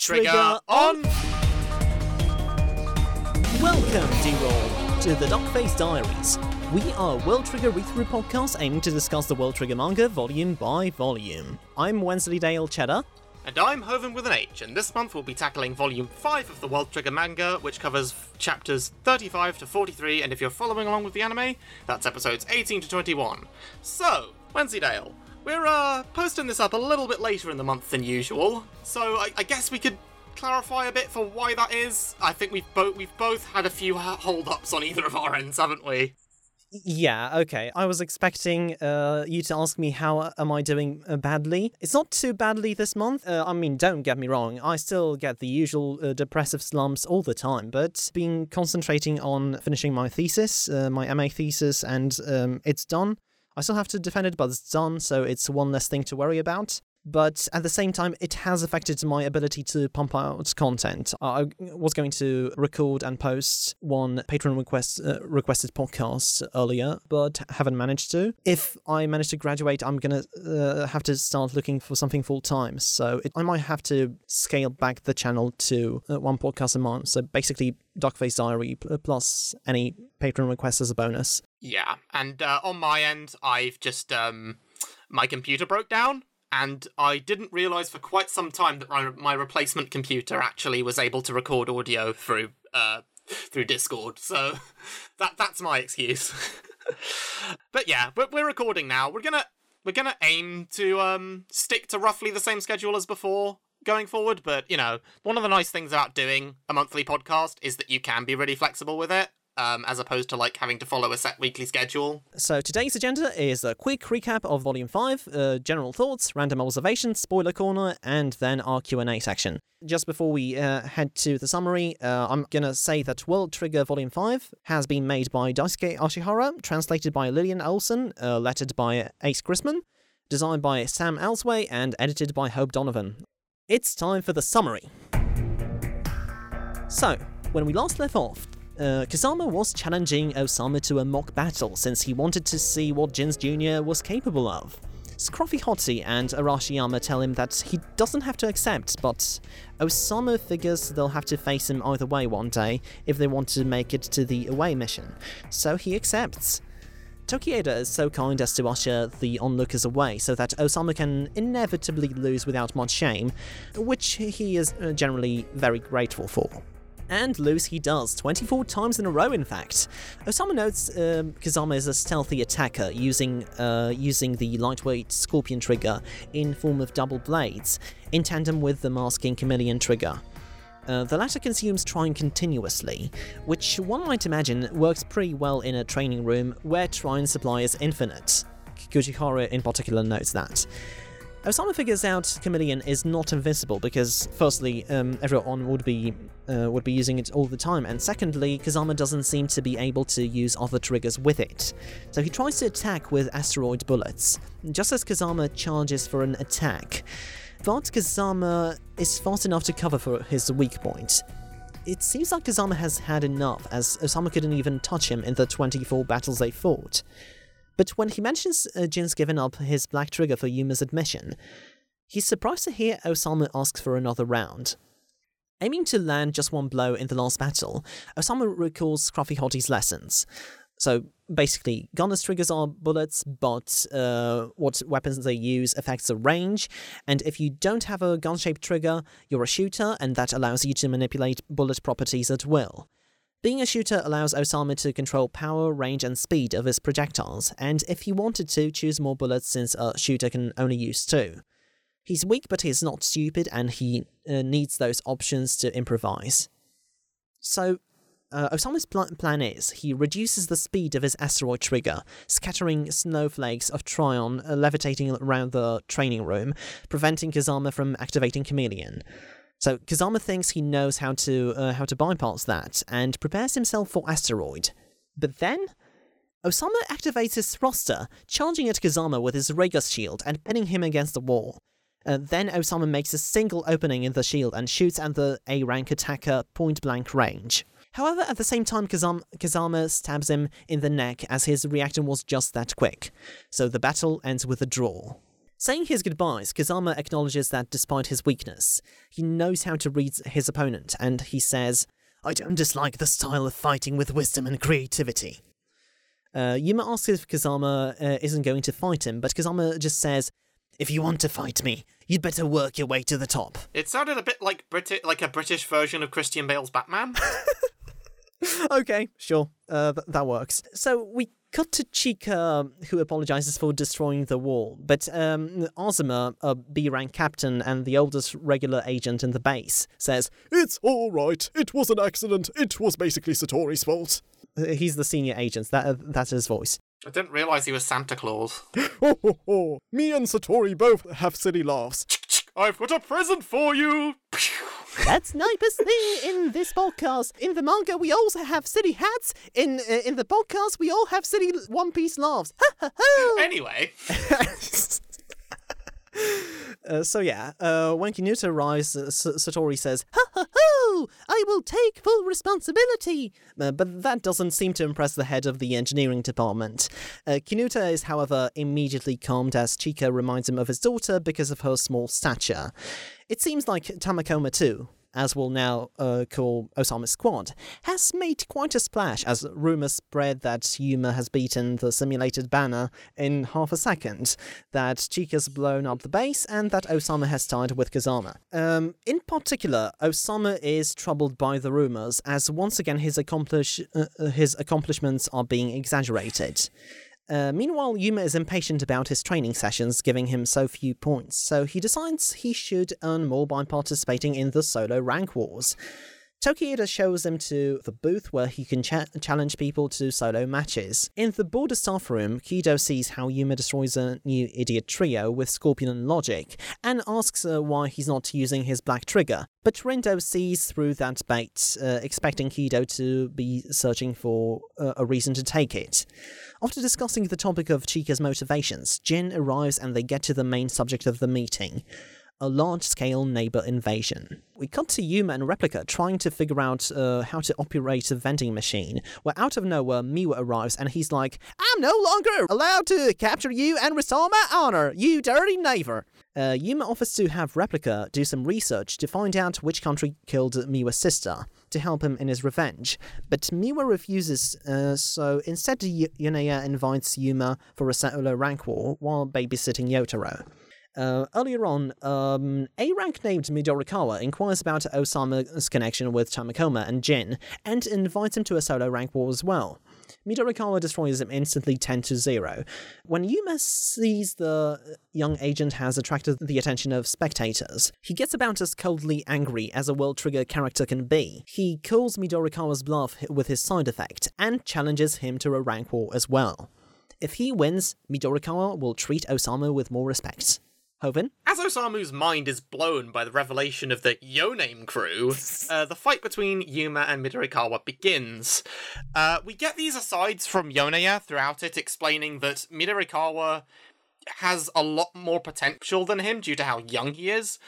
Trigger on! Welcome, D-Roll, to the Darkface Diaries. We are World Trigger read-through podcast aiming to discuss the World Trigger manga volume by volume. I'm Wensleydale Cheddar. And I'm Hoven with an H, and this month we'll be tackling Volume 5 of the World Trigger manga, which covers chapters 35 to 43, and if you're following along with the anime, that's episodes 18 to 21. So, Wensleydale, we're uh, posting this up a little bit later in the month than usual, so I, I guess we could clarify a bit for why that is. I think we've both we've both had a few hold-ups on either of our ends, haven't we? Yeah, okay. I was expecting uh, you to ask me how am I doing uh, badly. It's not too badly this month. Uh, I mean, don't get me wrong. I still get the usual uh, depressive slumps all the time, but been concentrating on finishing my thesis, uh, my MA thesis, and um, it's done. I still have to defend it, but it's done, so it's one less thing to worry about but at the same time, it has affected my ability to pump out content. I was going to record and post one patron request uh, requested podcast earlier, but haven't managed to. If I manage to graduate, I'm gonna uh, have to start looking for something full time. So it, I might have to scale back the channel to uh, one podcast a month. So basically, Darkface Diary plus any patron requests as a bonus. Yeah, and uh, on my end, I've just um, my computer broke down and I didn't realize for quite some time that my, replacement computer actually was able to record audio through uh, through Discord. So that that's my excuse. but yeah, we're, we're recording now. We're gonna we're gonna aim to um stick to roughly the same schedule as before going forward. But you know, one of the nice things about doing a monthly podcast is that you can be really flexible with it um, as opposed to like having to follow a set weekly schedule. So today's agenda is a quick recap of Volume 5, uh, general thoughts, random observations, spoiler corner, and then our Q&A section. Just before we uh, head to the summary, uh, I'm gonna say that World Trigger Volume 5 has been made by Daisuke Ashihara, translated by Lillian Olsen, uh, lettered by Ace Grisman, designed by Sam Elzway, and edited by Hope Donovan. It's time for the summary. So, when we last left off, uh, Kazama was challenging Osama to a mock battle since he wanted to see what Jins Jr. was capable of. Scruffy Hottie and Arashiyama tell him that he doesn't have to accept, but Osama figures they'll have to face him either way one day if they want to make it to the away mission, so he accepts. Tokieda is so kind as to usher the onlookers away so that Osama can inevitably lose without much shame, which he is uh, generally very grateful for and lose he does, 24 times in a row in fact. Osama notes um, Kazama is a stealthy attacker using, uh, using the lightweight Scorpion trigger in form of double blades, in tandem with the masking Chameleon trigger. Uh, the latter consumes Trion continuously, which one might imagine works pretty well in a training room where Trion supply is infinite. Kujihara in particular notes that. Osama figures out Chameleon is not invincible because, firstly, um, everyone would be uh, would be using it all the time, and secondly, Kazama doesn't seem to be able to use other triggers with it. So he tries to attack with asteroid bullets, just as Kazama charges for an attack. But Kazama is fast enough to cover for his weak point. It seems like Kazama has had enough, as Osama couldn't even touch him in the 24 battles they fought. But when he mentions uh, Jin's given up his black trigger for Yuma's admission, he's surprised to hear Osama asks for another round. Aiming to land just one blow in the last battle, Osama recalls Scruffy Hottie's lessons. So basically, gunner's triggers are bullets, but uh, what weapons they use affects the range. And if you don't have a gun shaped trigger, you're a shooter, and that allows you to manipulate bullet properties at will. Being a shooter allows Osama to control power, range, and speed of his projectiles, and if he wanted to, choose more bullets since a shooter can only use two. He's weak, but he's not stupid, and he uh, needs those options to improvise. So, uh, Osama's pl- plan is he reduces the speed of his asteroid trigger, scattering snowflakes of Trion uh, levitating around the training room, preventing Kazama from activating Chameleon. So Kazama thinks he knows how to uh, how to bypass that and prepares himself for asteroid. But then Osama activates his thruster, charging at Kazama with his Raygust shield and pinning him against the wall. Uh, then Osama makes a single opening in the shield and shoots at the A rank attacker point blank range. However, at the same time, Kazama, Kazama stabs him in the neck as his reaction was just that quick. So the battle ends with a draw. Saying his goodbyes, Kazama acknowledges that despite his weakness, he knows how to read his opponent, and he says, I don't dislike the style of fighting with wisdom and creativity. Uh, Yuma asks if Kazama uh, isn't going to fight him, but Kazama just says, If you want to fight me, you'd better work your way to the top. It sounded a bit like Briti- like a British version of Christian Bale's Batman. okay, sure, uh, th- that works. So we cut to Chika, who apologizes for destroying the wall, but um, Azuma, a B rank captain and the oldest regular agent in the base, says, It's all right. It was an accident. It was basically Satori's fault. uh, he's the senior agent, that, uh, that's his voice. I didn't realize he was Santa Claus. Ho ho ho! Me and Satori both have silly laughs. I've got a present for you. That's Nipus thing in this podcast. In the manga, we also have city hats. In uh, in the podcast, we all have city One Piece laughs. Ha ha ha! Anyway, Uh, so yeah, uh, when Kinuta arrives, uh, S- Satori says, "Ha ha ha! I will take full responsibility." Uh, but that doesn't seem to impress the head of the engineering department. Uh, Kinuta is, however, immediately calmed as Chika reminds him of his daughter because of her small stature. It seems like Tamakoma too. As we'll now uh, call Osama's squad, has made quite a splash as rumours spread that Yuma has beaten the simulated banner in half a second, that Chika's blown up the base, and that Osama has tied with Kazama. Um, in particular, Osama is troubled by the rumours, as once again his, accomplish, uh, uh, his accomplishments are being exaggerated. Uh, meanwhile, Yuma is impatient about his training sessions giving him so few points, so he decides he should earn more by participating in the solo rank wars. Tokieda shows him to the booth where he can cha- challenge people to solo matches. In the border staff room, Kido sees how Yuma destroys a new idiot trio with Scorpion and Logic, and asks why he's not using his black trigger. But Rindo sees through that bait, uh, expecting Kido to be searching for uh, a reason to take it. After discussing the topic of Chika's motivations, Jin arrives and they get to the main subject of the meeting a large scale neighbor invasion. We cut to Yuma and Replica trying to figure out uh, how to operate a vending machine, where out of nowhere Miwa arrives and he's like, I'm no longer allowed to capture you and restore my honor, you dirty neighbor. Uh, Yuma offers to have Replica do some research to find out which country killed Miwa's sister to help him in his revenge, but Miwa refuses, uh, so instead y- Yoneya invites Yuma for a solo rank war while babysitting Yotaro. Uh, earlier on, um, a rank named Midorikawa inquires about Osama's connection with Tamakoma and Jin, and invites him to a solo rank war as well. Midorikawa destroys him instantly 10 to 0. When Yuma sees the young agent has attracted the attention of spectators, he gets about as coldly angry as a World Trigger character can be. He calls Midorikawa's bluff with his side effect, and challenges him to a rank war as well. If he wins, Midorikawa will treat Osama with more respect. Hoven? As Osamu's mind is blown by the revelation of the Yo Name crew, uh, the fight between Yuma and Midorikawa begins. Uh, we get these asides from Yoneya throughout it, explaining that Midorikawa has a lot more potential than him due to how young he is,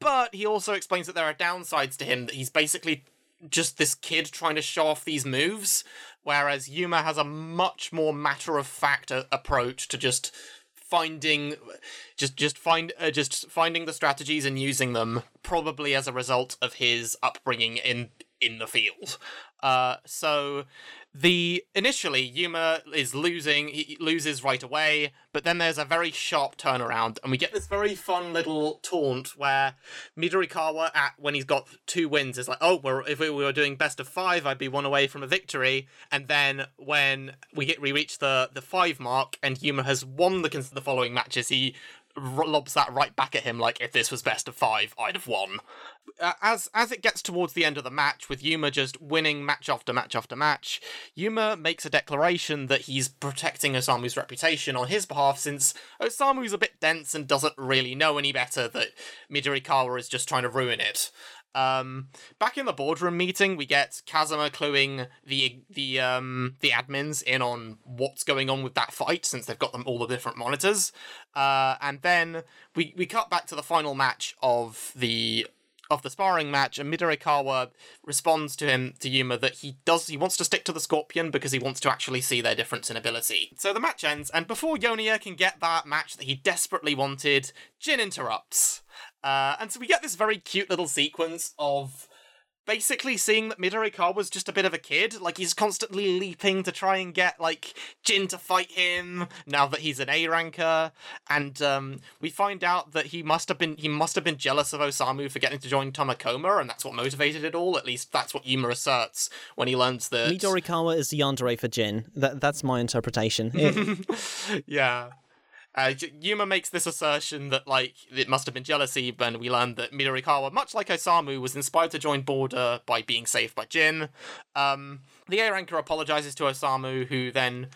but he also explains that there are downsides to him, that he's basically just this kid trying to show off these moves, whereas Yuma has a much more matter of fact a- approach to just finding just just find uh, just finding the strategies and using them probably as a result of his upbringing in in the field. Uh so the initially Yuma is losing he loses right away but then there's a very sharp turnaround and we get this very fun little taunt where Midorikawa at when he's got two wins is like oh we're, if we were doing best of 5 I'd be one away from a victory. And then when we get we reach the the 5 mark and Yuma has won the the following matches he lobs that right back at him like if this was best of 5 I'd have won uh, as as it gets towards the end of the match with Yuma just winning match after match after match, Yuma makes a declaration that he's protecting Osamu's reputation on his behalf since Osamu's a bit dense and doesn't really know any better that Midorikawa is just trying to ruin it. Um, back in the boardroom meeting, we get Kazuma cluing the the um the admins in on what's going on with that fight since they've got them all the different monitors. Uh, and then we we cut back to the final match of the of the sparring match, and Midorikawa responds to him to Yuma that he does he wants to stick to the Scorpion because he wants to actually see their difference in ability. So the match ends, and before Yoneya can get that match that he desperately wanted, Jin interrupts. Uh, and so we get this very cute little sequence of basically seeing that Midorikawa was just a bit of a kid. Like he's constantly leaping to try and get like Jin to fight him now that he's an A ranker. And um, we find out that he must have been he must have been jealous of Osamu for getting to join Tamakoma, and that's what motivated it all. At least that's what Yuma asserts when he learns that Midorikawa is the yandere for Jin. That that's my interpretation. Yeah. Uh, Yuma makes this assertion that, like, it must have been jealousy, but we learn that Midorikawa, much like Osamu, was inspired to join Border by being saved by Jin. Um, the A ranker apologizes to Osamu, who then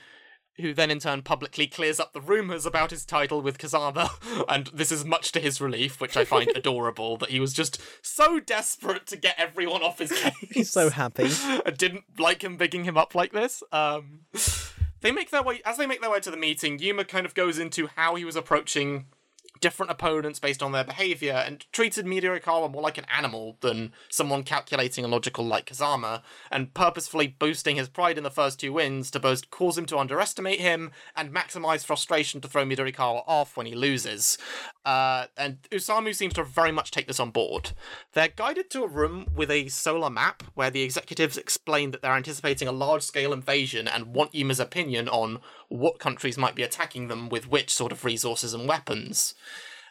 who then in turn publicly clears up the rumors about his title with Kazama, and this is much to his relief, which I find adorable, that he was just so desperate to get everyone off his case. He's so happy. I didn't like him bigging him up like this. Um, they make their way as they make their way to the meeting. Yuma kind of goes into how he was approaching different opponents based on their behavior and treated Midorikawa more like an animal than someone calculating and logical like Kazama, and purposefully boosting his pride in the first two wins to both cause him to underestimate him and maximize frustration to throw Midorikawa off when he loses. Uh, and Usamu seems to very much take this on board. They're guided to a room with a solar map where the executives explain that they're anticipating a large scale invasion and want Yuma's opinion on what countries might be attacking them with which sort of resources and weapons.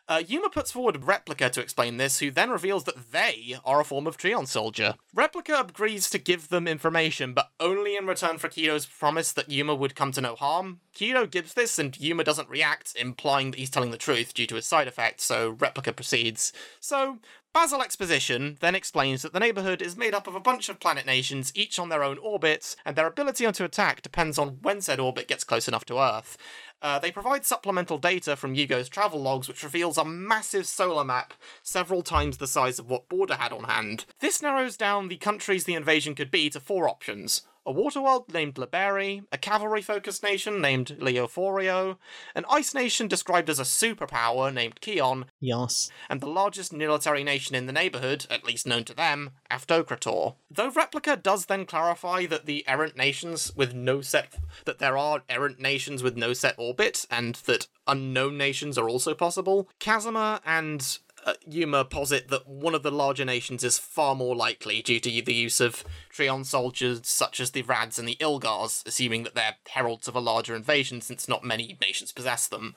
Uh, Yuma puts forward Replica to explain this, who then reveals that they are a form of Trion soldier. Replica agrees to give them information, but only in return for Kido's promise that Yuma would come to no harm. Kido gives this, and Yuma doesn't react, implying that he's telling the truth due to his side effects, so Replica proceeds. So, Basil Exposition then explains that the neighborhood is made up of a bunch of planet nations, each on their own orbits, and their ability to attack depends on when said orbit gets close enough to Earth. Uh, they provide supplemental data from Yugo's travel logs, which reveals a massive solar map, several times the size of what Border had on hand. This narrows down the countries the invasion could be to four options. A water world named Liberi, a cavalry focused nation named Leoforio, an ice nation described as a superpower named Kion, Yes. and the largest military nation in the neighborhood, at least known to them, Aftokrator. Though Replica does then clarify that the errant nations with no set that there are errant nations with no set orbit and that unknown nations are also possible, Kazuma and uh, Yuma posit that one of the larger nations is far more likely due to the use of Trion soldiers such as the Rads and the Ilgars, assuming that they're heralds of a larger invasion since not many nations possess them.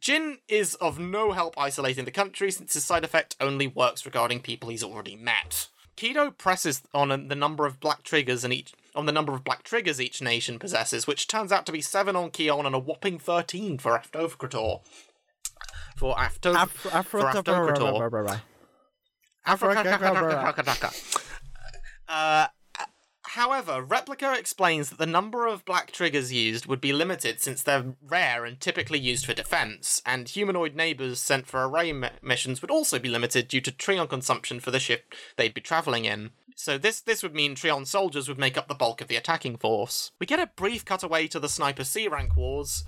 Jin is of no help isolating the country since his side effect only works regarding people he's already met. Kido presses on the number of black triggers in each on the number of black triggers each nation possesses, which turns out to be seven on Kion and a whopping thirteen for Aftokrator. For Afto for Aftokrator. Africa. Uh, however, Replica explains that the number of black triggers used would be limited since they're rare and typically used for defense, and humanoid neighbors sent for array mi- missions would also be limited due to Trion consumption for the ship they'd be traveling in. So this this would mean Trion soldiers would make up the bulk of the attacking force. We get a brief cutaway to the Sniper C rank wars.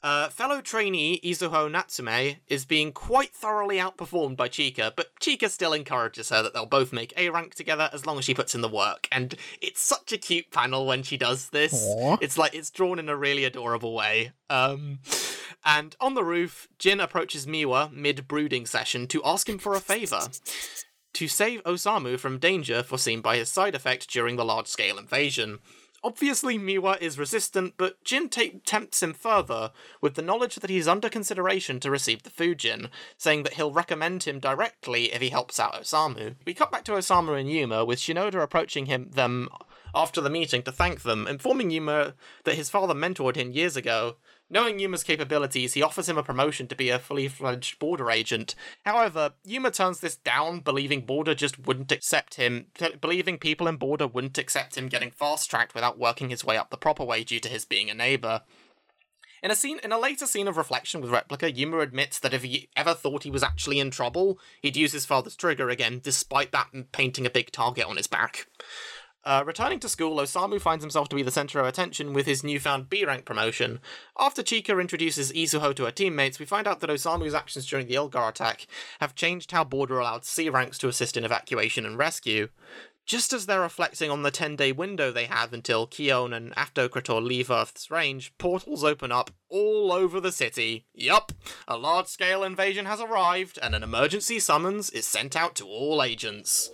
Uh, fellow trainee Izuho Natsume is being quite thoroughly outperformed by Chika, but Chika still encourages her that they'll both make A rank together as long as she puts in the work. And it's such a cute panel when she does this. Aw. It's like it's drawn in a really adorable way. Um, and on the roof, Jin approaches Miwa mid brooding session to ask him for a favor. To save Osamu from danger foreseen by his side effect during the large scale invasion. Obviously, Miwa is resistant, but Jin ta- tempts him further with the knowledge that he's under consideration to receive the Fujin, saying that he'll recommend him directly if he helps out Osamu. We cut back to Osamu and Yuma, with Shinoda approaching him them after the meeting to thank them, informing Yuma that his father mentored him years ago. Knowing Yuma's capabilities, he offers him a promotion to be a fully fledged border agent. However, Yuma turns this down, believing Border just wouldn't accept him, believing people in Border wouldn't accept him getting fast tracked without working his way up the proper way due to his being a neighbor. In a scene, in a later scene of reflection with Replica, Yuma admits that if he ever thought he was actually in trouble, he'd use his father's trigger again, despite that painting a big target on his back. Uh, returning to school, Osamu finds himself to be the center of attention with his newfound B rank promotion. After Chika introduces Izuho to her teammates, we find out that Osamu's actions during the Ilgar attack have changed how Border allowed C ranks to assist in evacuation and rescue. Just as they're reflecting on the 10 day window they have until Kion and Aftokrator leave Earth's range, portals open up all over the city. Yup, a large scale invasion has arrived, and an emergency summons is sent out to all agents.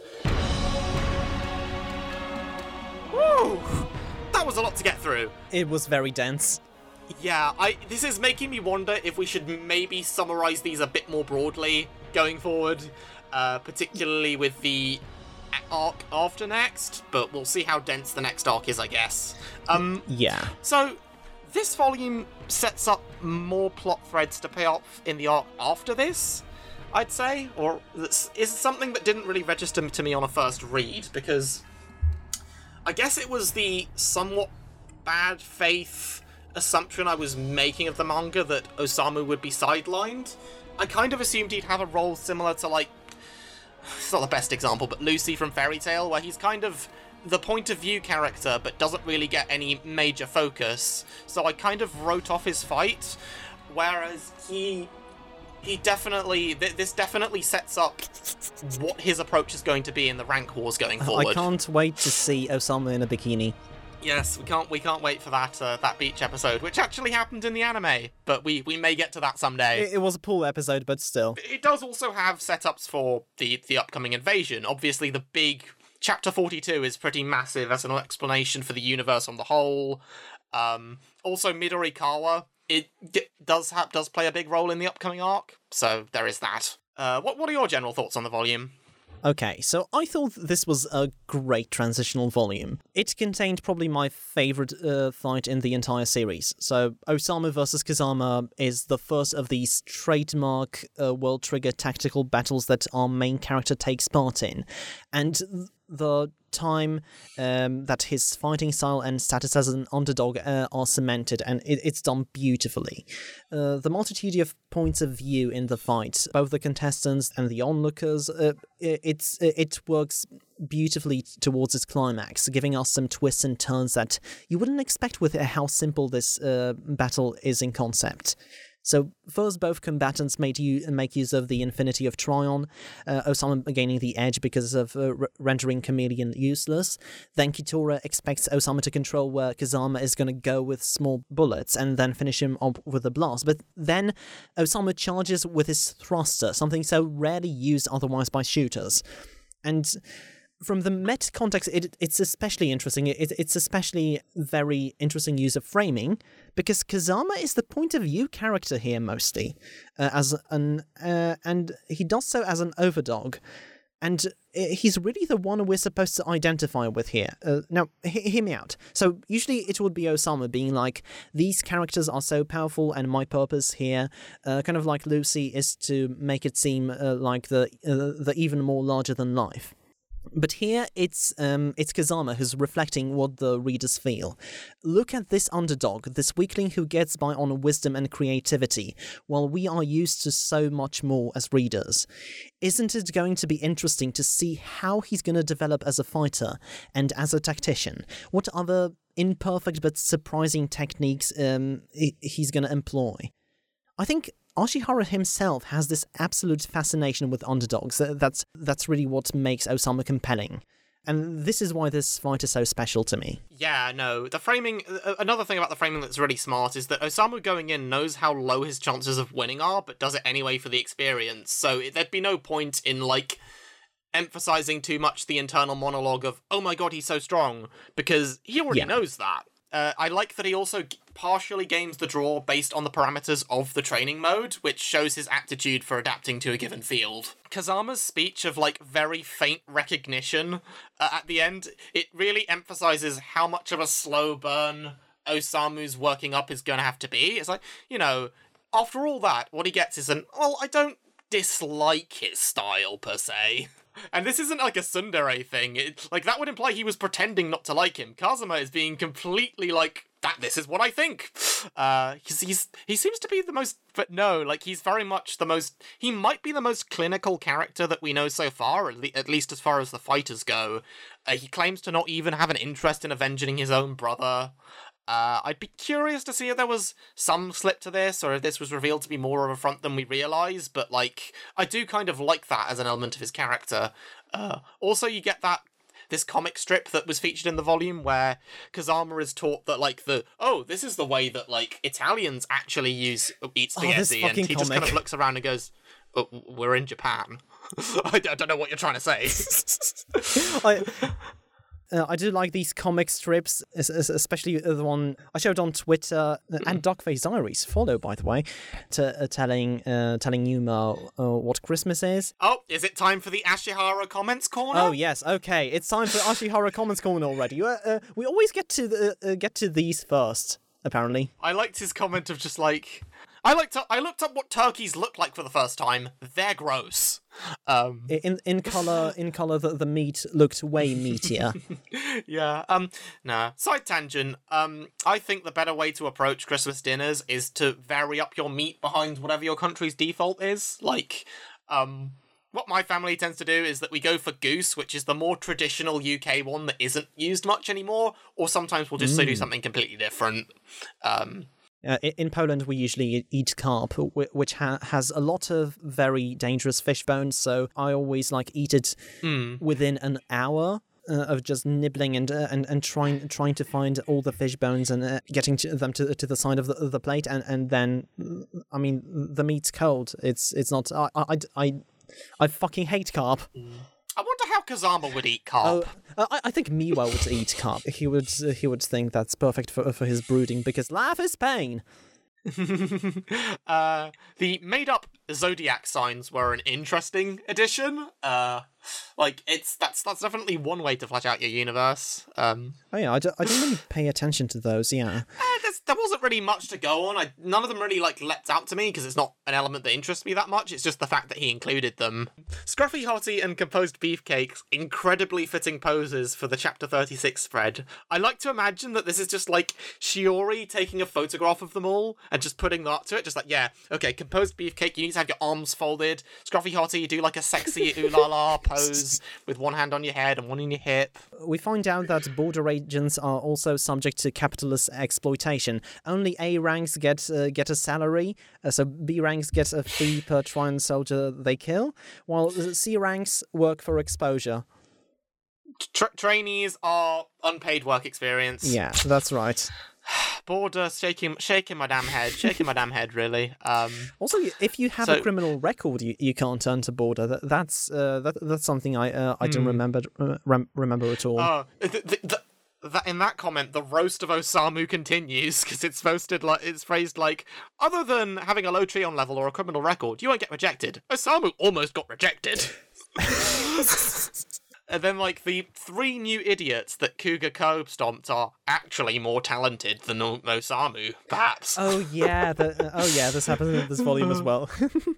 Woo! That was a lot to get through. It was very dense. Yeah, I this is making me wonder if we should maybe summarize these a bit more broadly going forward, uh, particularly with the arc after next, but we'll see how dense the next arc is, I guess. Um, Yeah. so this volume sets up more plot threads to pay off in the arc after this, I'd say, or is something that didn't really register to me on a first read because I guess it was the somewhat bad faith assumption I was making of the manga that Osamu would be sidelined. I kind of assumed he'd have a role similar to like it's not the best example, but Lucy from Fairy Tail, where he's kind of the point of view character but doesn't really get any major focus. So I kind of wrote off his fight, whereas he he definitely th- this definitely sets up what his approach is going to be in the rank wars going forward. I can't wait to see Osama in a bikini. Yes, we can't we can't wait for that uh, that beach episode, which actually happened in the anime, but we we may get to that someday. It, it was a pool episode, but still. it does also have setups for the the upcoming invasion. Obviously, the big chapter forty two is pretty massive as an explanation for the universe on the whole. Um, also, Midorikawa it d- does have does play a big role in the upcoming arc, so there is that. Uh, what what are your general thoughts on the volume? Okay, so I thought this was a great transitional volume. It contained probably my favorite uh, fight in the entire series. So, Osama versus Kazama is the first of these trademark uh, world trigger tactical battles that our main character takes part in. And the time um, that his fighting style and status as an underdog uh, are cemented, and it, it's done beautifully. Uh, the multitude of points of view in the fight, both the contestants and the onlookers, uh, it, it's it works beautifully towards its climax, giving us some twists and turns that you wouldn't expect with how simple this uh, battle is in concept. So first, both combatants made make use of the Infinity of Trion, uh, Osama gaining the edge because of uh, rendering Chameleon useless. Then Kitora expects Osama to control where Kazama is going to go with small bullets and then finish him up with a blast. But then Osama charges with his thruster, something so rarely used otherwise by shooters. And from the Met context, it, it's especially interesting. It, it's especially very interesting use of framing because Kazama is the point of view character here mostly, uh, as an uh, and he does so as an overdog, and he's really the one we're supposed to identify with here. Uh, now, he- hear me out. So usually it would be Osama being like, these characters are so powerful, and my purpose here, uh, kind of like Lucy, is to make it seem uh, like the uh, the even more larger than life. But here it's um, it's Kazama who's reflecting what the readers feel. Look at this underdog, this weakling who gets by on wisdom and creativity, while we are used to so much more as readers. Isn't it going to be interesting to see how he's going to develop as a fighter and as a tactician? What other imperfect but surprising techniques um, he's going to employ? I think Ashihara himself has this absolute fascination with underdogs. Uh, That's that's really what makes Osama compelling. And this is why this fight is so special to me. Yeah, no. The framing. uh, Another thing about the framing that's really smart is that Osamu going in knows how low his chances of winning are, but does it anyway for the experience. So it, there'd be no point in like emphasizing too much the internal monologue of "Oh my god, he's so strong," because he already Yeah. knows that. Uh, I like that he also partially gains the draw based on the parameters of the training mode, which shows his aptitude for adapting to a given field. Kazama's speech of like very faint recognition uh, at the end, it really emphasizes how much of a slow burn Osamu's working up is going to have to be. It's like, you know, after all that, what he gets is an, well, I don't dislike his style per se. And this isn't like a tsundere thing. It, like that would imply he was pretending not to like him. Kazuma is being completely like that this is what I think. Uh, he's, he's he seems to be the most, but no, like he's very much the most. He might be the most clinical character that we know so far, at, le- at least as far as the fighters go. Uh, he claims to not even have an interest in avenging his own brother. Uh, I'd be curious to see if there was some slip to this, or if this was revealed to be more of a front than we realise. But like, I do kind of like that as an element of his character. Uh, also, you get that this comic strip that was featured in the volume where Kazama is taught that like the oh this is the way that like Italians actually use uh, eat Oh, this spaghetti, and fucking he just kind of looks around and goes, oh, "We're in Japan." I, don't know what you're trying to say. I, uh, I do like these comic strips, es- es- especially the one I showed on Twitter uh, and Dogface Diaries. Follow, by the way, to uh, telling uh, telling Yuma uh, what Christmas is. oh, is it time for the Ashihara comments corner? Oh yes, okay. It's time for Ashihara Comments Corner already. Uh, uh, we always get to the, uh, get to these first, apparently. I liked his comment of just like I looked up I looked up what turkeys look like for the first time. They're gross. Um In in color, in color, the, the meat looked way meatier. yeah. Um nah. Side tangent. Um I think the better way to approach Christmas dinners is to vary up your meat behind whatever your country's default is. Like um what my family tends to do is that we go for goose, which is the more traditional UK one that isn't used much anymore, or sometimes we'll just do something completely different. Um Uh, in Poland, we usually eat carp, which ha- has a lot of very dangerous fish bones. So I always like eat it within an hour uh, of just nibbling and uh, and and trying trying to find all the fish bones and uh, getting to them to to the side of the, the plate, and and then I mean the meat's cold. It's it's not. I I I, I fucking hate carp. How Kazama would eat carp. Oh, uh, I, I think Miwa would eat carp. He would uh, he would think that's perfect for for his brooding because life is pain. uh, the made up zodiac signs were an interesting addition. Uh, like it's that's that's definitely one way to flesh out your universe. Um, Oh yeah, I didn't really pay attention to those. Yeah, eh, there wasn't really much to go on. I none of them really like leapt out to me because it's not an element that interests me that much. It's just the fact that he included them. Scruffy Hottie and composed beefcakes, incredibly fitting poses for the chapter thirty six spread. I like to imagine that this is just like Shiori taking a photograph of them all and just putting that up to it. Just like yeah, okay, composed beefcake. You need to have your arms folded. Scruffy Hottie, you do like a sexy ooh la la pose with one hand on your head and one in your hip. we find out that border agents are also subject to capitalist exploitation. Only A ranks get uh, get a salary, uh, so B ranks get a fee per Trion soldier they kill, while C ranks work for exposure. Tra- trainees are unpaid work experience. Yeah, that's right. Border shaking, shaking my damn head, shaking my damn head. Really. Um, Also, if you have a criminal record, you, you can't turn to border. That, that's uh, that, that's something I uh, I didn't remember uh, rem- remember at all. oh, th- th- th- that in that comment, the roast of Osamu continues because it's posted like it's phrased like, other than having a low Trion level or a criminal record, you won't get rejected. Osamu almost got rejected. And then, like, the three new idiots that Cougar Kobe stomped are actually more talented than O- Osamu, perhaps. Oh yeah, the, uh, oh yeah, this happens in this volume as well.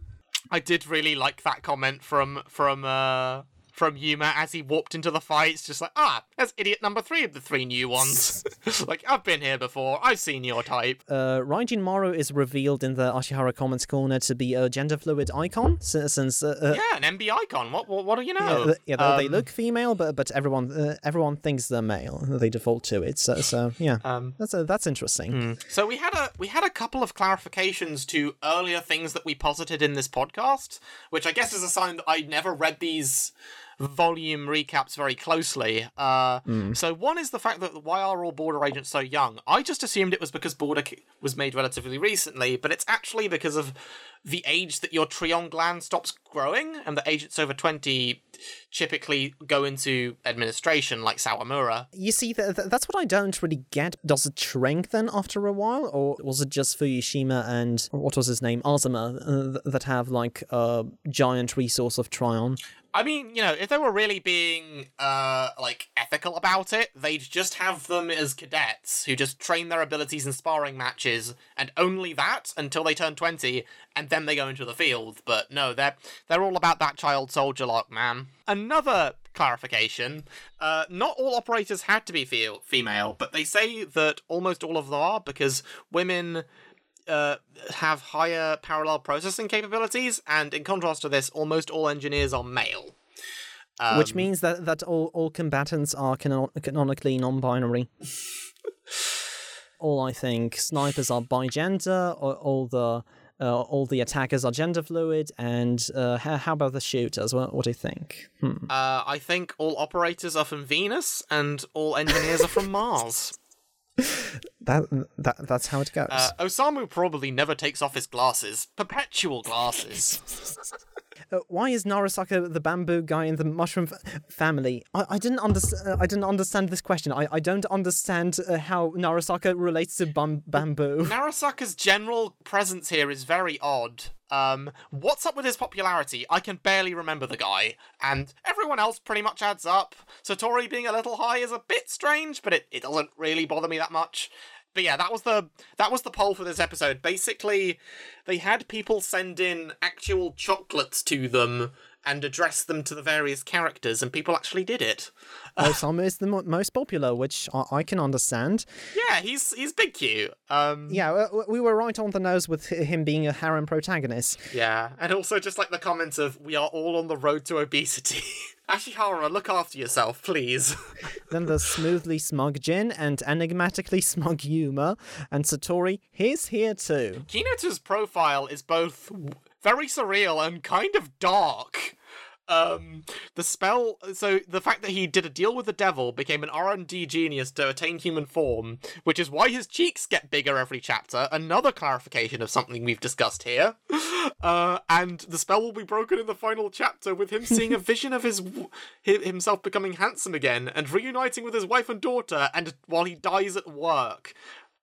I did really like that comment from from uh from Yuma as he walked into the fight. It's just like, ah, that's idiot number three of the three new ones. like, I've been here before. I've seen your type. uh, Raijin Maru is revealed in the Ashihara Comments Corner to be a gender fluid icon, since uh, uh, Yeah, an MB icon. What what, what do you yeah, know? th- yeah, they- they Um, look female, but but everyone uh, everyone thinks they're male. They default to it. So so yeah, Um, that's uh, that's interesting. So we had a we had a couple of clarifications to earlier things that we posited in this podcast, which I guess is a sign that I never read these volume recaps very closely. Uh, So one is the fact that why are all border agents so young? I just assumed it was because border was made relatively recently, but it's actually because of the age that your trion gland stops growing, and the agents over twenty typically go into administration, like Sawamura. You see, th- th- that's what I don't really get. Does it shrink then after a while, or was it just Fuyushima and what was his name, Azuma, uh, th- that have like a giant resource of Trion? I mean, you know, if they were really being uh like ethical about it, they'd just have them as cadets who just train their abilities in sparring matches and only that until they turn 20 and then they go into the field. But no, they're they're all about that child soldier lock, man. Another clarification, uh not all operators had to be fe- female, but they say that almost all of them are because women uh, have higher parallel processing capabilities, and in contrast to this, almost all engineers are male. Um, Which means that, that all, all combatants are canon- canonically non binary. all I think snipers are bigender, or all the uh, all the attackers are gender fluid, and uh, how, how about the shooters? What, what do you think? Hmm. Uh, I think all operators are from Venus, and all engineers are from Mars. That, that that's how it goes. Uh, Osamu probably never takes off his glasses. Perpetual glasses. Uh, why is Narasaka the bamboo guy in the mushroom f- family? I, I didn't understand. Uh, I didn't understand this question. I, I don't understand uh, how Narasaka relates to bam- bamboo. Narasaka's general presence here is very odd. Um, what's up with his popularity? I can barely remember the guy, and everyone else pretty much adds up. Satori being a little high is a bit strange, but it, it doesn't really bother me that much. But yeah, that was the that was the poll for this episode. Basically, they had people send in actual chocolates to them and address them to the various characters, and people actually did it. Osamu is the mo- most popular, which I, I can understand. Yeah, he's he's big cute. Um, Yeah, uh, w- we were right on the nose with him being a harem protagonist. Yeah, and also just like the comments of "We are all on the road to obesity." Ashihara, look after yourself, please. Then there's smoothly smug Jin and enigmatically smug Yuma, and Satori, he's here too. Kinuta's profile is both very surreal and kind of dark. Um, the spell. So the fact that he did a deal with the devil became an R and D genius to attain human form, which is why his cheeks get bigger every chapter. Another clarification of something we've discussed here. Uh, and the spell will be broken in the final chapter with him seeing a vision of his w- himself becoming handsome again and reuniting with his wife and daughter, and while he dies at work.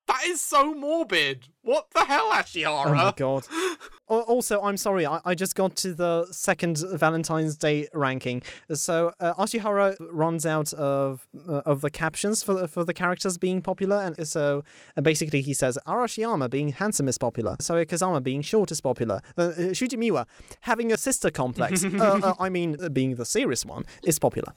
That is so morbid. What the hell, Ashihara? Oh my god. Also, I'm sorry, I, I just got to the second Valentine's Day ranking. So uh, Ashihara runs out of uh, of the captions for the, for the characters being popular, and so uh, basically he says Arashiyama being handsome is popular, so Kazama being short is popular, uh, uh, Shuji Miwa having a sister complex, uh, uh, I mean uh, being the serious one, is popular.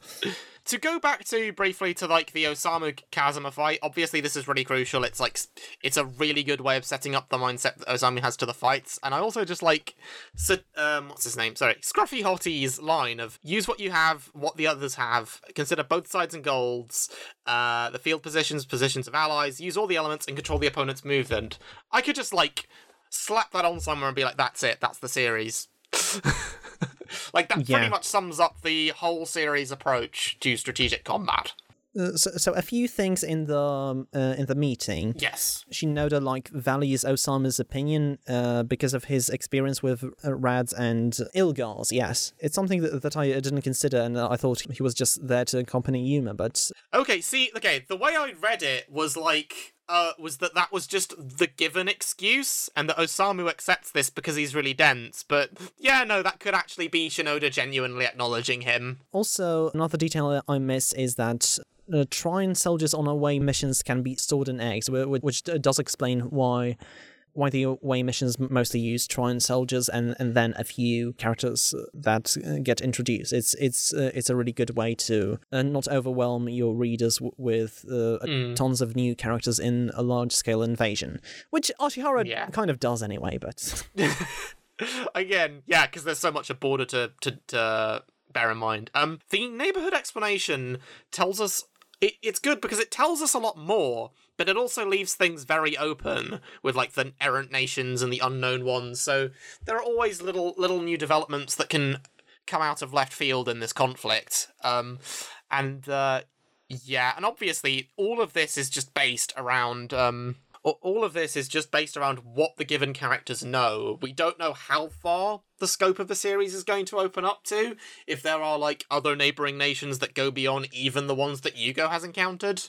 to go back to briefly to like the Osamu Kazuma fight, obviously this is really crucial. It's like it's a really good way of setting up the mindset that Ozami has to the fights, and I also just like, Sa- um, what's his name? Sorry, Scruffy Hottie's line of use what you have, what the others have, consider both sides and goals, uh, the field positions, positions of allies, use all the elements and control the opponent's movement. I could just like slap that on somewhere and be like, that's it, that's the series. like that Yeah. pretty much sums up the whole series approach to strategic combat. Uh, so, so a few things in the um, uh, in the meeting. Yes. Shinoda like values Osama's opinion uh, because of his experience with uh, Rads and Ilgars. Yes, it's something that, that I didn't consider, and I thought he was just there to accompany Yuma. But Okay, see, okay, the way I read it was like uh was that that was just the given excuse and that Osamu accepts this because he's really dense. But yeah, no, that could actually be Shinoda genuinely acknowledging him. also another detail that I miss is that. Uh, Trion soldiers on away missions can be stored in eggs, wh- wh- which does explain why why the away missions mostly use Trion soldiers and, and then a few characters that get introduced. It's it's uh, it's a really good way to uh, not overwhelm your readers w- with uh, tons of new characters in a large scale invasion, which Ashihara Yeah. kind of does anyway. But Again, yeah, because there's so much a border to, to to bear in mind. Um, the neighborhood explanation tells us it, it's good because it tells us a lot more, but it also leaves things very open with like the errant nations and the unknown ones. So there are always little little new developments that can come out of left field in this conflict. Um, and uh, yeah, and obviously all of this is just based around um all of this is just based around what the given characters know. We don't know how far the scope of the series is going to open up to. If there are like other neighboring nations that go beyond even the ones that Yugo has encountered.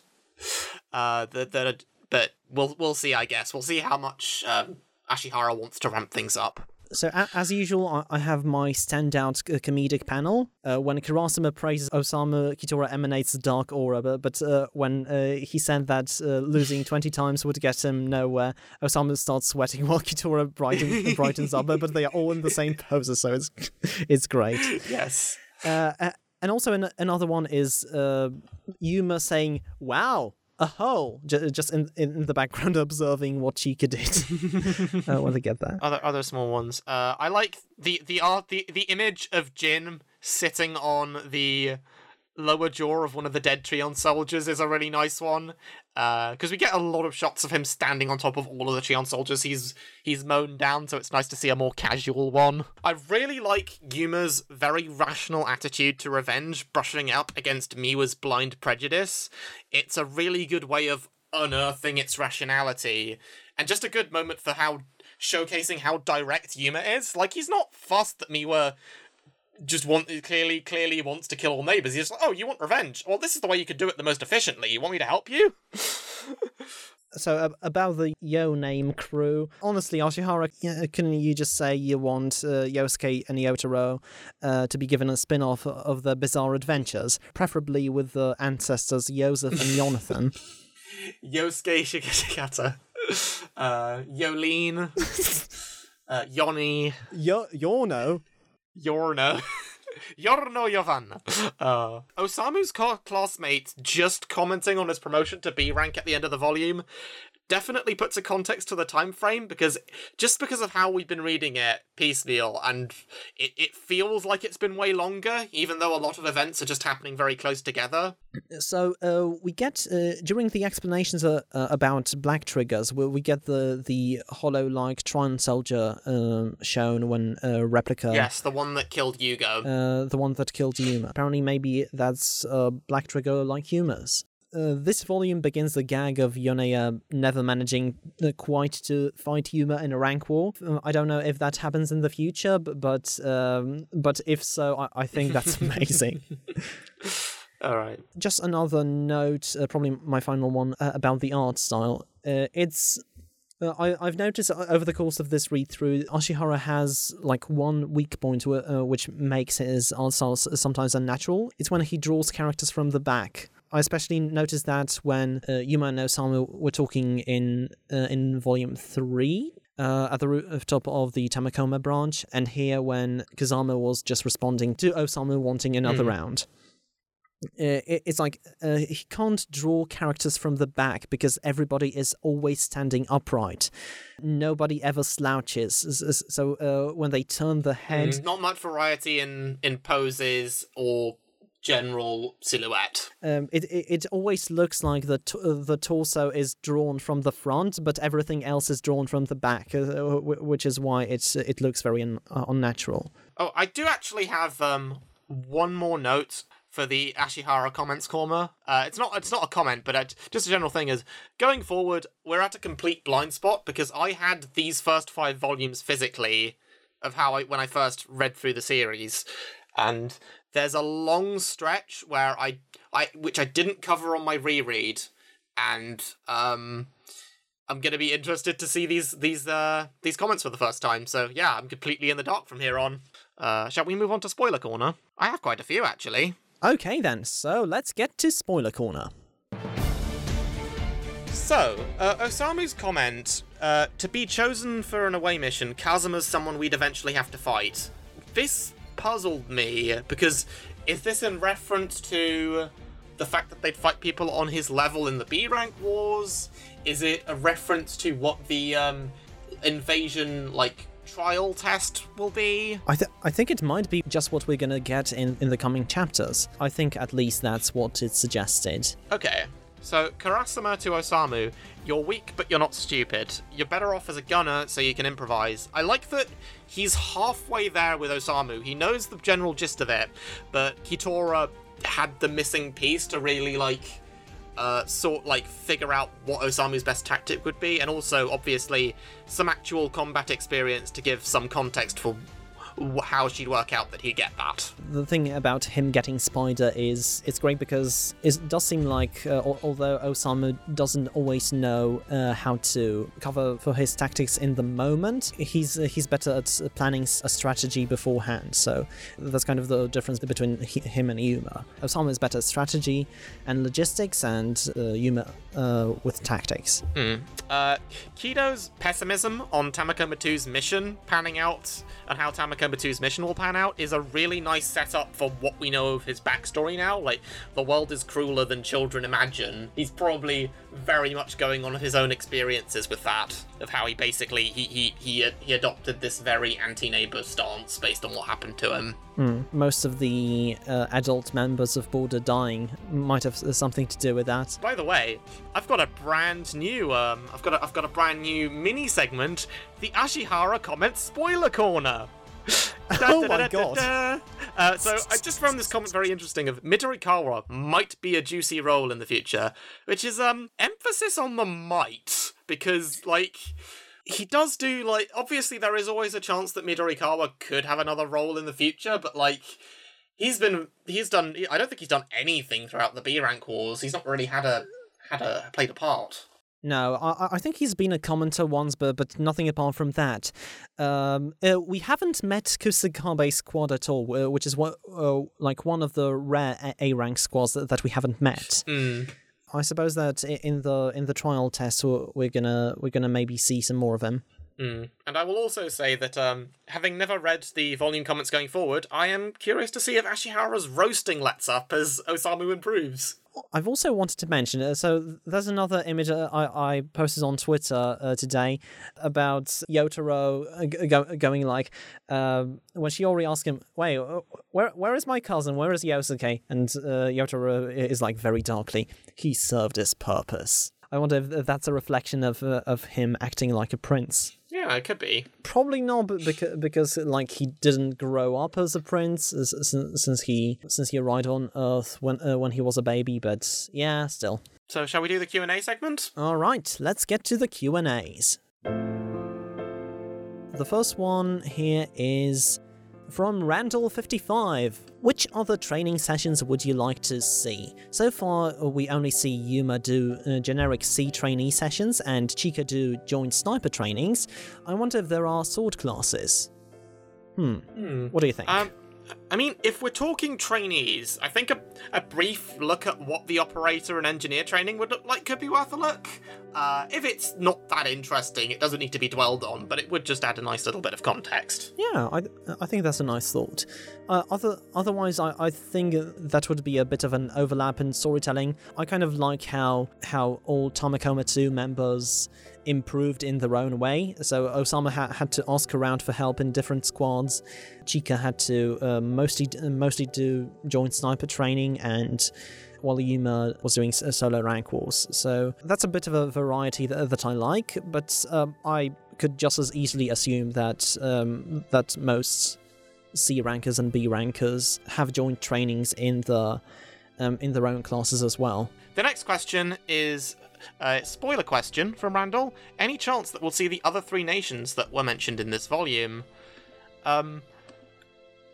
Uh that that but we'll we'll see I guess. We'll see how much um Ashihara wants to ramp things up. So, a- as usual, I-, I have my standout c- comedic panel. Uh, when Karasuma praises Osamu, Kitora emanates a dark aura, but, but uh, when uh, he said that uh, losing 20 times would get him nowhere, Osamu starts sweating while Kitora brighten- brightens up, but they are all in the same poses, so it's, it's great. Yes. Uh, and also, an- another one is uh, Yuma saying, Wow! A hole, J- just in, in the background observing what Chika did. uh, want to get that. Other other small ones. Uh, I like the the art the the image of Jin sitting on the lower jaw of one of the dead Trion soldiers is a really nice one. Uh, because we get a lot of shots of him standing on top of all of the Trion soldiers he's he's mown down, so it's nice to see a more casual one. I really like Yuma's very rational attitude to revenge, brushing up against Miwa's blind prejudice. It's a really good way of unearthing its rationality, and just a good moment for how showcasing how direct Yuma is. Like he's not fussed that Miwa just want clearly clearly wants to kill all neighbors. He's just like, oh, you want revenge? Well, this is the way you could do it the most efficiently. You want me to help you? So uh, about the Yo name crew, honestly, Ashihara, yeah, couldn't you just say you want uh, Yosuke and Yotaro uh, to be given a spin-off of their bizarre adventures, preferably with the ancestors Joseph and Jonathan? Yosuke Shikata, uh, Yolene, uh, Yoni, Yo, Yorno. Yorno. Yorno Yovanna. Uh, Osamu's co- classmate just commenting on his promotion to B rank at the end of the volume definitely puts a context to the time frame because just because of how we've been reading it piecemeal and it, it feels like it's been way longer even though a lot of events are just happening very close together So uh, we get uh, during the explanations uh, uh, about black triggers, we, we get the the hollow-like Trion soldier um, shown when uh, replica. yes the one that killed Yugo Uh, the one that killed Yuma. Apparently, maybe that's uh, Black Trigger like Yuma's. Uh, this volume begins the gag of Yoneya never managing uh, quite to fight Yuma in a rank war. Uh, I don't know if that happens in the future, but but, um, but if so, I, I think that's amazing. all right Just another note, uh, probably my final one uh, about the art style. Uh, it's uh, I, I've noticed over the course of this read through, Ashihara has like one weak point wh- uh, which makes his art style sometimes unnatural. It's when he draws characters from the back. I especially noticed that when uh, Yuma and Osamu were talking in uh, in volume three. Uh, at the rooftop of the Tamakoma branch, and here when Kazama was just responding to Osamu wanting another Mm. round uh, it- it's like uh, he can't draw characters from the back because everybody is always standing upright. Nobody ever slouches. So uh, when they turn the head, Mm, not much variety in in poses or general silhouette um, it, it it always looks like the t- uh, the torso is drawn from the front, but everything else is drawn from the back, uh, wh- which is why it's it looks very un- uh, unnatural. Oh, I do actually have um one more note for the Ashihara comments corner. Uh, it's not it's not a comment, but just a general thing is going forward, we're at a complete blind spot because I had these first five volumes physically of how I when I first read through the series, and there's a long stretch where I I which I didn't cover on my reread, and um. I'm gonna be interested to see these these uh these comments for the first time. So yeah, I'm completely in the dark from here on. Uh, shall we move on to spoiler corner? I have quite a few actually. Okay then, so let's get to spoiler corner. So, uh, Osamu's comment uh, to be chosen for an away mission, Kazama's someone we'd eventually have to fight. This puzzled me because is this in reference to the fact that they'd fight people on his level in the B rank wars? Is it a reference to what the um, invasion like trial test will be? I, th- I think it might be just what we're gonna get in, in the coming chapters. I think at least that's what it suggested. Okay, so Karasuma to Osamu, you're weak but you're not stupid. You're better off as a gunner so you can improvise. I like that he's halfway there with Osamu. He knows the general gist of it, but Kitora had the missing piece to really like uh, sort like figure out what Osamu's best tactic would be, and also obviously some actual combat experience to give some context for how she'd work out that he'd get that. the thing about him getting Spider is it's great because it does seem like, uh, although Osamu doesn't always know uh, how to cover for his tactics in the moment, he's uh, he's better at planning a strategy beforehand. So that's kind of the difference between he, him and Yuma. Osamu is better at strategy and logistics, and uh, Yuma uh, with tactics. Uh, Kido's pessimism on Tamakoma 2's mission panning out and how Tamakoma 2's mission will pan out is a really nice setup for what we know of his backstory now. Like, the world is crueler than children imagine. He's probably very much going on of his own experiences with that, of how he basically he he he, he adopted this very anti-neighbor stance based on what happened to him. Most of the uh, adult members of Border dying might have something to do with that. By the way, I've got a brand new um I've got a, I've got a brand new mini segment, the Ashihara comment spoiler corner. Oh my God. Uh, so I just found this comment very interesting of Midori Midorikawa might be a juicy role in the future, which is um emphasis on the might because like he does do like obviously there is always a chance that Midori Midorikawa could have another role in the future, but like he's been he's done I don't think he's done anything throughout the B rank wars. He's not really had a had a played a part. No, I, I think he's been a commenter once, but but nothing apart from that. Um, uh, we haven't met Kusakabe's squad at all, uh, which is what uh, like one of the rare A- rank squads that, that we haven't met. Hmm. I suppose that in the in the trial test we're, we're gonna we're gonna maybe see some more of him. Mm. And I will also say that, um, having never read the volume comments going forward, I am curious to see if Ashihara's roasting lets up as Osamu improves. I've also wanted to mention, uh, so there's another image uh, I, I posted on Twitter uh, today about Yotaro uh, go, going like, um, when Shiori asks him, wait, uh, where where is my cousin? Where is Yosuke? And uh, Yotaro is like very darkly, he served his purpose. I wonder if that's a reflection of uh, of him acting like a prince. Yeah, it could be. Probably not, but because, because like he didn't grow up as a prince as, since, since he since he arrived on Earth when uh, when he was a baby. But yeah, still. So, shall we do the Q and A segment? All right, let's get to the Q and A's. The first one here is from Randall55. Which other training sessions would you like to see? So far, we only see Yuma do uh, generic C trainee sessions and Chika do joint sniper trainings. I wonder if there are sword classes. Hmm. What do you think? Um, I mean, if we're talking trainees, I think a, a brief look at what the operator and engineer training would look like could be worth a look. Uh, if it's not that interesting, it doesn't need to be dwelled on, but it would just add a nice little bit of context. Yeah, I, I think that's a nice thought. Uh, other, otherwise, I, I think that would be a bit of an overlap in storytelling. I kind of like how how all Tamakoma 2 members improved in their own way. So Osamu ha- had to ask around for help in different squads. Chika had to uh, mostly mostly do joint sniper training and while Yuma was doing solo rank wars. So that's a bit of a variety that, that I like, but um, I could just as easily assume that um, that most C rankers and B rankers have joint trainings in the um, in their own classes as well. The next question is a spoiler question from Randall. Any chance that we'll see the other three nations that were mentioned in this volume? Um,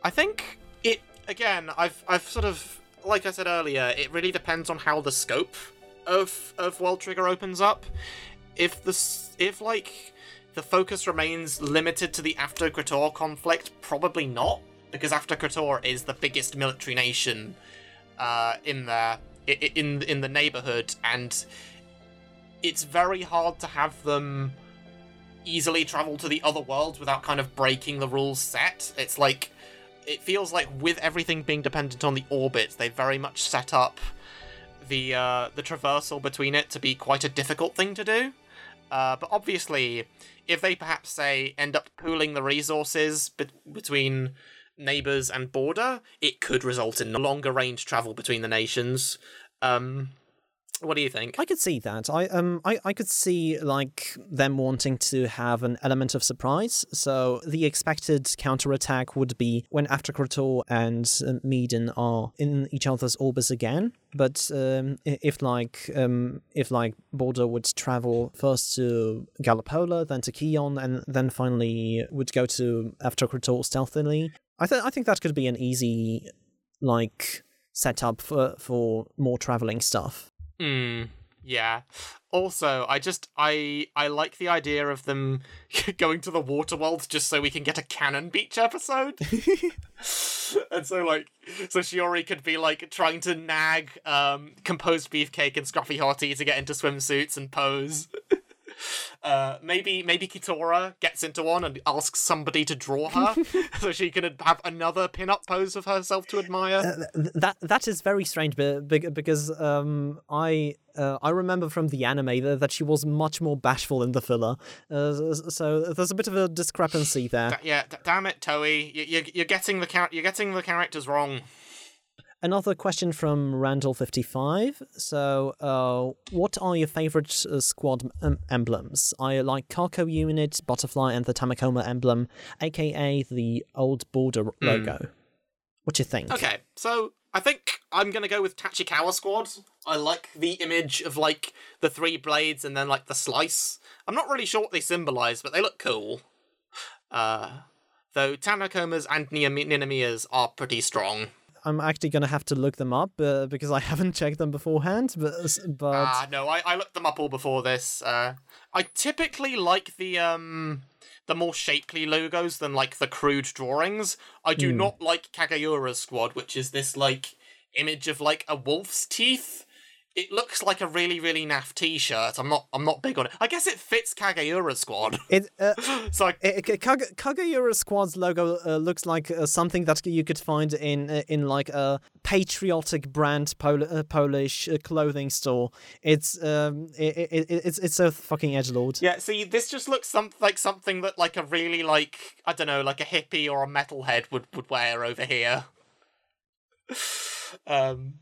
I think it again. I've I've sort of like I said earlier. It really depends on how the scope of of World Trigger opens up. If the if like the focus remains limited to the Aftokrator conflict, probably not, because Aftokrator is the biggest military nation uh, in there in in the neighborhood, and it's very hard to have them easily travel to the other worlds without kind of breaking the rules set. It's like it feels like with everything being dependent on the orbit, they very much set up the uh, the traversal between it to be quite a difficult thing to do. Uh, but obviously, if they perhaps say end up pooling the resources be- between neighbors and border, it could result in longer range travel between the nations. Um, What do you think? I could see that. I um I, I could see like them wanting to have an element of surprise. So the expected counterattack would be when Aftokrator and uh, are in each other's orbits again. But um, if like um if like Border would travel first to Galopoula, then to Keon, and then finally would go to Aftokrator stealthily, I think I think that could be an easy like setup for for more traveling stuff. Hmm. Yeah. Also, I just I I like the idea of them going to the water world just so we can get a Cannon Beach episode. and so like so Shiori could be like trying to nag um composed beefcake and scruffy hottie to get into swimsuits and pose. Uh, maybe maybe Kitora gets into one and asks somebody to draw her so she can have another pin-up pose of herself to admire. Th- that that is very strange be- be- because um I uh, I remember from the anime that, that she was much more bashful in the filler, uh, so there's a bit of a discrepancy there. Yeah, d- damn it, Toei, you, you, you're getting the char- you're getting the characters wrong. Another question from Randall55. So, uh, what are your favorite uh, squad um, emblems? I like Kako Unit, Butterfly, and the Tamakoma emblem, aka the old border logo. What do you think? Okay, so I think I'm gonna go with Tachikawa Squad. I like the image of like the three blades and then like the slice. I'm not really sure what they symbolize, but they look cool. Uh, though Tamakoma's and Ninomiya's are pretty strong. I'm actually gonna have to look them up uh, because I haven't checked them beforehand. But but Ah, no, I, I looked them up all before this. Uh, I typically like the um the more shapely logos than like the crude drawings. I do not like Kageura's squad, which is this like image of like a wolf's teeth. It looks like a really really naff T-shirt. I'm not I'm not big on it. I guess it fits Kageura's squad. it. Uh, so I, Kag- Kageura Squad's logo uh, looks like uh, something that you could find in uh, in like a patriotic brand Pol- uh, Polish uh, clothing store. It's um it, it, it's it's so fucking edgelord. yeah, see, this just looks some like something that like a really like I don't know, like a hippie or a metalhead would would wear over here. um,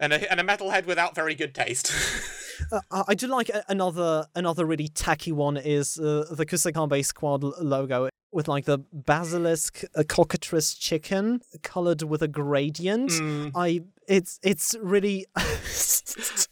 and a and a metalhead without very good taste. Uh, I do like another another really tacky one is uh, the Kusakabe Squad logo with like the basilisk a cockatrice chicken colored with a gradient. Mm, I it's it's really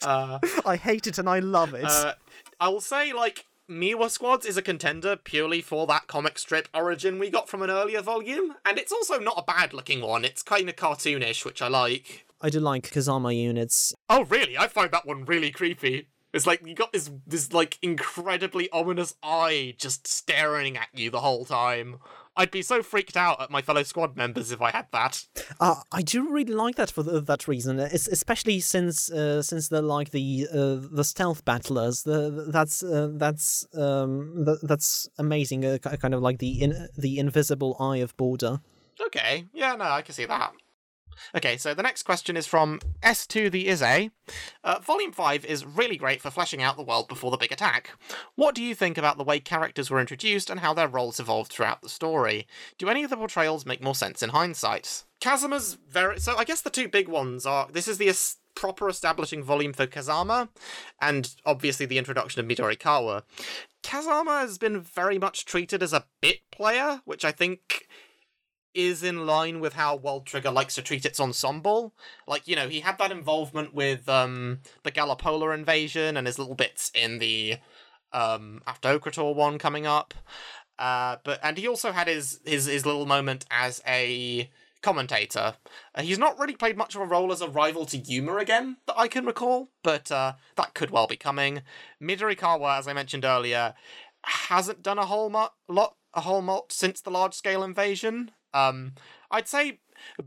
uh, I hate it and I love it. uh, I will say like. Miwa Squads is a contender purely for that comic strip origin we got from an earlier volume, and it's also not a bad looking one. It's kind of cartoonish, which I like. I do like Kazama units. Oh, really? I find that one really creepy. It's like you got this this like incredibly ominous eye just staring at you the whole time. I'd be so freaked out at my fellow squad members if I had that. Uh, I do really like that for th that reason, es- especially since uh, since they're like the uh, the stealth battlers. The that's uh, that's um th- that's amazing. Uh, kind of like the in- the invisible eye of border. Okay, yeah, no, I can see that. Okay, so the next question is from S2 the Ize. Uh, Volume 5 is really great for fleshing out the world before the big attack. What do you think about the way characters were introduced and how their roles evolved throughout the story? Do any of the portrayals make more sense in hindsight? Kazama's very. So I guess the two big ones are this is the es- proper establishing volume for Kazama, and obviously the introduction of Midorikawa. Kazama has been very much treated as a bit player, which I think is in line with how World Trigger likes to treat its ensemble. Like, you know, he had that involvement with um the Galopoula invasion and his little bits in the um Aftokrator one coming up. Uh but and he also had his his his little moment as a commentator. Uh, he's not really played much of a role as a rival to Yuma again that I can recall, but uh that could well be coming. Midori Midorikawa, as I mentioned earlier, hasn't done a whole lot a whole lot since the large scale invasion. Um, I'd say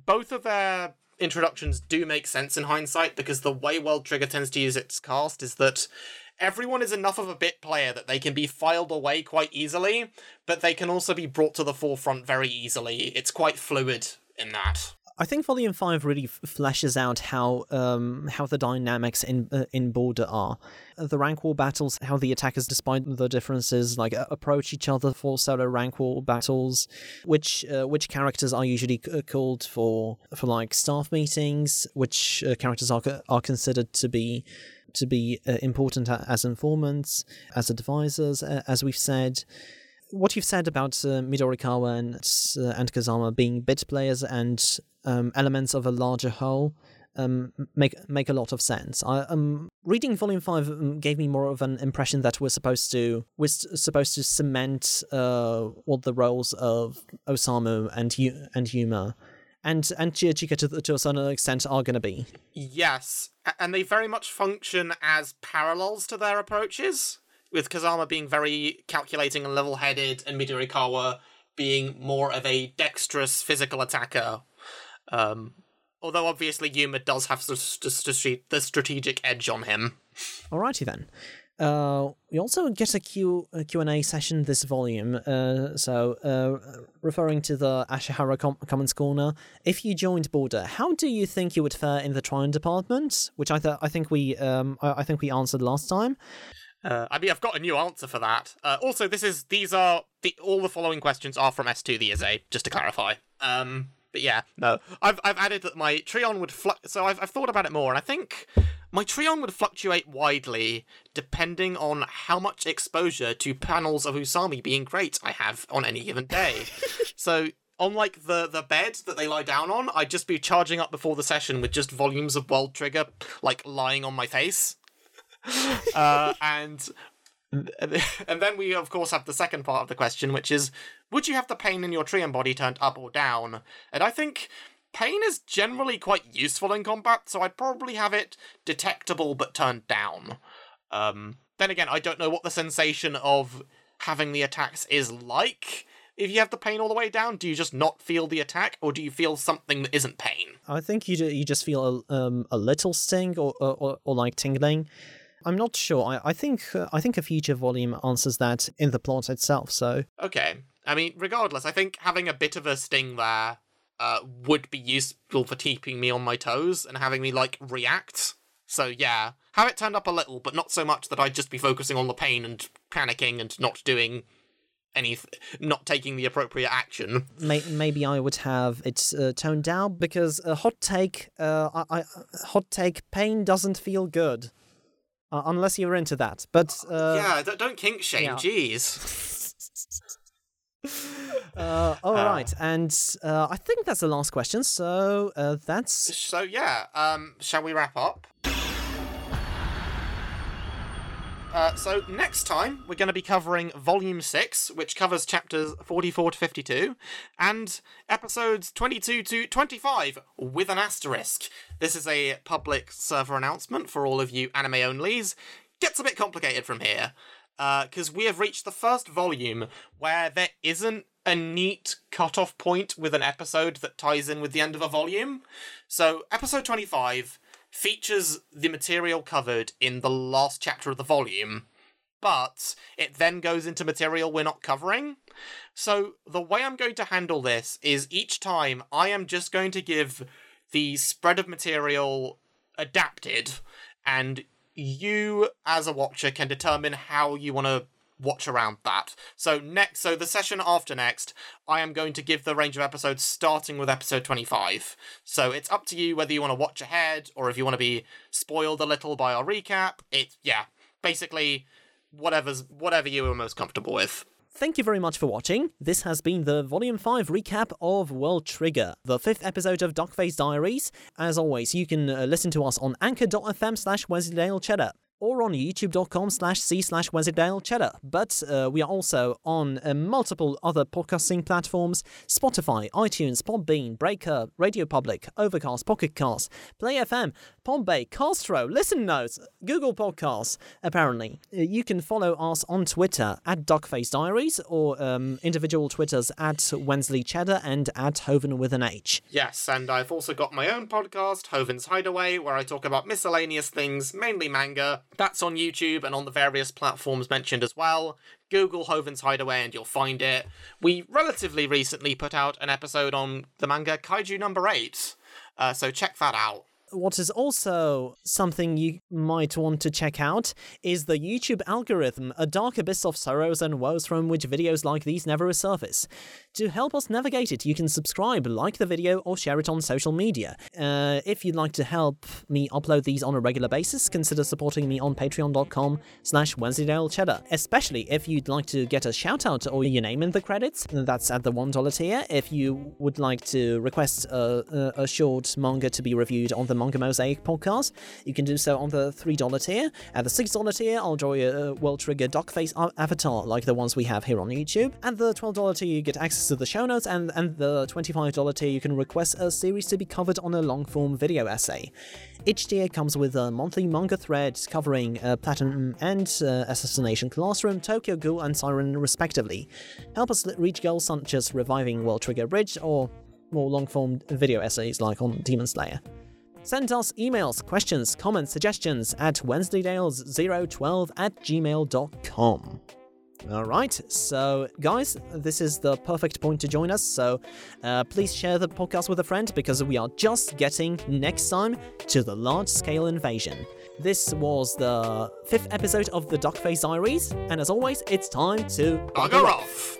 both of their introductions do make sense in hindsight because the way World Trigger tends to use its cast is that everyone is enough of a bit player that they can be filed away quite easily, but they can also be brought to the forefront very easily. It's quite fluid in that. I think Volume Five really f- fleshes out how um, how the dynamics in uh, in Border are. Uh, the rank war battles, how the attackers, despite the differences, like uh, approach each other for solo rank war battles. Which uh, which characters are usually c- called for for like staff meetings? Which uh, characters are c- are considered to be to be uh, important as informants, as advisors, uh, as we've said what you've said about uh, Midorikawa and uh, and Kazama being bit players and um, elements of a larger whole um, make make a lot of sense. I, um, reading Volume Five um, gave me more of an impression that we're supposed to we're supposed to cement uh, what the roles of Osamu and and Yuma and and Chika to, to a certain extent are going to be. Yes, and they very much function as parallels to their approaches with Kazama being very calculating and level headed, and Midorikawa being more of a dexterous physical attacker. Um, although obviously Yuma does have the, the strategic edge on him. Alrighty then. Uh, we also get a Q a Q&A session this volume. Uh, so, uh, referring to the Ashihara Com- Commons Corner, if you joined Border, how do you think you would fare in the Trion department? Which I th- I think we um I-, I think we answered last time. Uh, I mean, I've got a new answer for that. Uh, also, this is these are the all the following questions are from S2 the Izé, just to clarify. Um, but yeah, no, I've I've added that my Trion would flu- so I've I've thought about it more, and I think my Trion would fluctuate widely depending on how much exposure to panels of Usami being great I have on any given day. so on like the the bed that they lie down on, I'd just be charging up before the session with just volumes of World Trigger like lying on my face uh, and and then we of course have the second part of the question, which is, would you have the pain in your Trion body turned up or down? And I think pain is generally quite useful in combat, so I'd probably have it detectable but turned down. Um, then again, I don't know what the sensation of having the attacks is like. If you have the pain all the way down, do you just not feel the attack, or do you feel something that isn't pain? I think you you just feel a, um, a little sting or, or, or like tingling. I'm not sure. I, I think uh, I think a future volume answers that in the plot itself. So okay. I mean, regardless, I think having a bit of a sting there uh, would be useful for keeping me on my toes and having me like react. So yeah, have it turned up a little, but not so much that I'd just be focusing on the pain and panicking and not doing any, not taking the appropriate action. Maybe I would have it uh, toned down because a hot take, uh, I, I, hot take, pain doesn't feel good uh, unless you're into that. But uh, yeah, don't, don't kink shame. Yeah. Jeez. uh, all uh, right, and uh, I think that's the last question. So uh, that's so yeah. Um, shall we wrap up? Uh, so next time we're going to be covering Volume Six, which covers chapters forty-four to fifty-two, and episodes twenty-two to twenty-five with an asterisk. This is a public server announcement for all of you anime onlys. Gets a bit complicated from here, because uh, we have reached the first volume where there isn't a neat cut-off point with an episode that ties in with the end of a volume. So episode twenty-five features the material covered in the last chapter of the volume, but it then goes into material we're not covering. So the way I'm going to handle this is each time I am just going to give the spread of material adapted, and you as a watcher can determine how you want to watch around that. So next, so the session after next, I am going to give the range of episodes starting with episode 25. So it's up to you whether you want to watch ahead or if you want to be spoiled a little by our recap. It yeah, basically whatever's whatever you are most comfortable with. Thank you very much for watching. This has been the Volume 5 recap of World Trigger, the fifth episode of Duckface Diaries. As always, you can uh, listen to us on anchor.fm slash Cheddar or on youtube.com slash c slash Wensleydale Cheddar. But uh, we are also on uh, multiple other podcasting platforms Spotify, iTunes, Podbean, Breaker, Radio Public, Overcast, Pocket Cast, Play FM, Podbay, Castro, Listen Notes, Google Podcasts, apparently. Uh, you can follow us on Twitter at Duckface Diaries or um, individual Twitters at Wensley Cheddar and at Hoven with an H. Yes, and I've also got my own podcast, Hoven's Hideaway, where I talk about miscellaneous things, mainly manga That's on YouTube and on the various platforms mentioned as well. Google Hoven's Hideaway and you'll find it. We relatively recently put out an episode on the manga Kaiju number 8, uh, so check that out. What is also something you might want to check out is the YouTube algorithm, a dark abyss of sorrows and woes from which videos like these never resurface. To help us navigate it, you can subscribe, like the video, or share it on social media. Uh, if you'd like to help me upload these on a regular basis, consider supporting me on patreon.com slash Cheddar. especially if you'd like to get a shout out or your name in the credits. That's at the $1 tier. If you would like to request a, a, a short manga to be reviewed on the Manga Mosaic podcast, you can do so on the $3 tier. At the $6 tier, I'll draw you a World Trigger face avatar like the ones we have here on YouTube. And the $12 tier, you get access to the show notes, and, and the $25 tier, you can request a series to be covered on a long form video essay. Each tier comes with a monthly manga thread covering uh, Platinum and uh, Assassination Classroom, Tokyo Ghoul, and Siren, respectively. Help us reach goals such as reviving World Trigger Bridge or more long form video essays like on Demon Slayer. Send us emails, questions, comments, suggestions at wednesdaydales012 at gmail.com. Alright, so guys, this is the perfect point to join us, so uh, please share the podcast with a friend because we are just getting next time to the large scale invasion. This was the fifth episode of the Duckface Diaries, and as always, it's time to bugger off.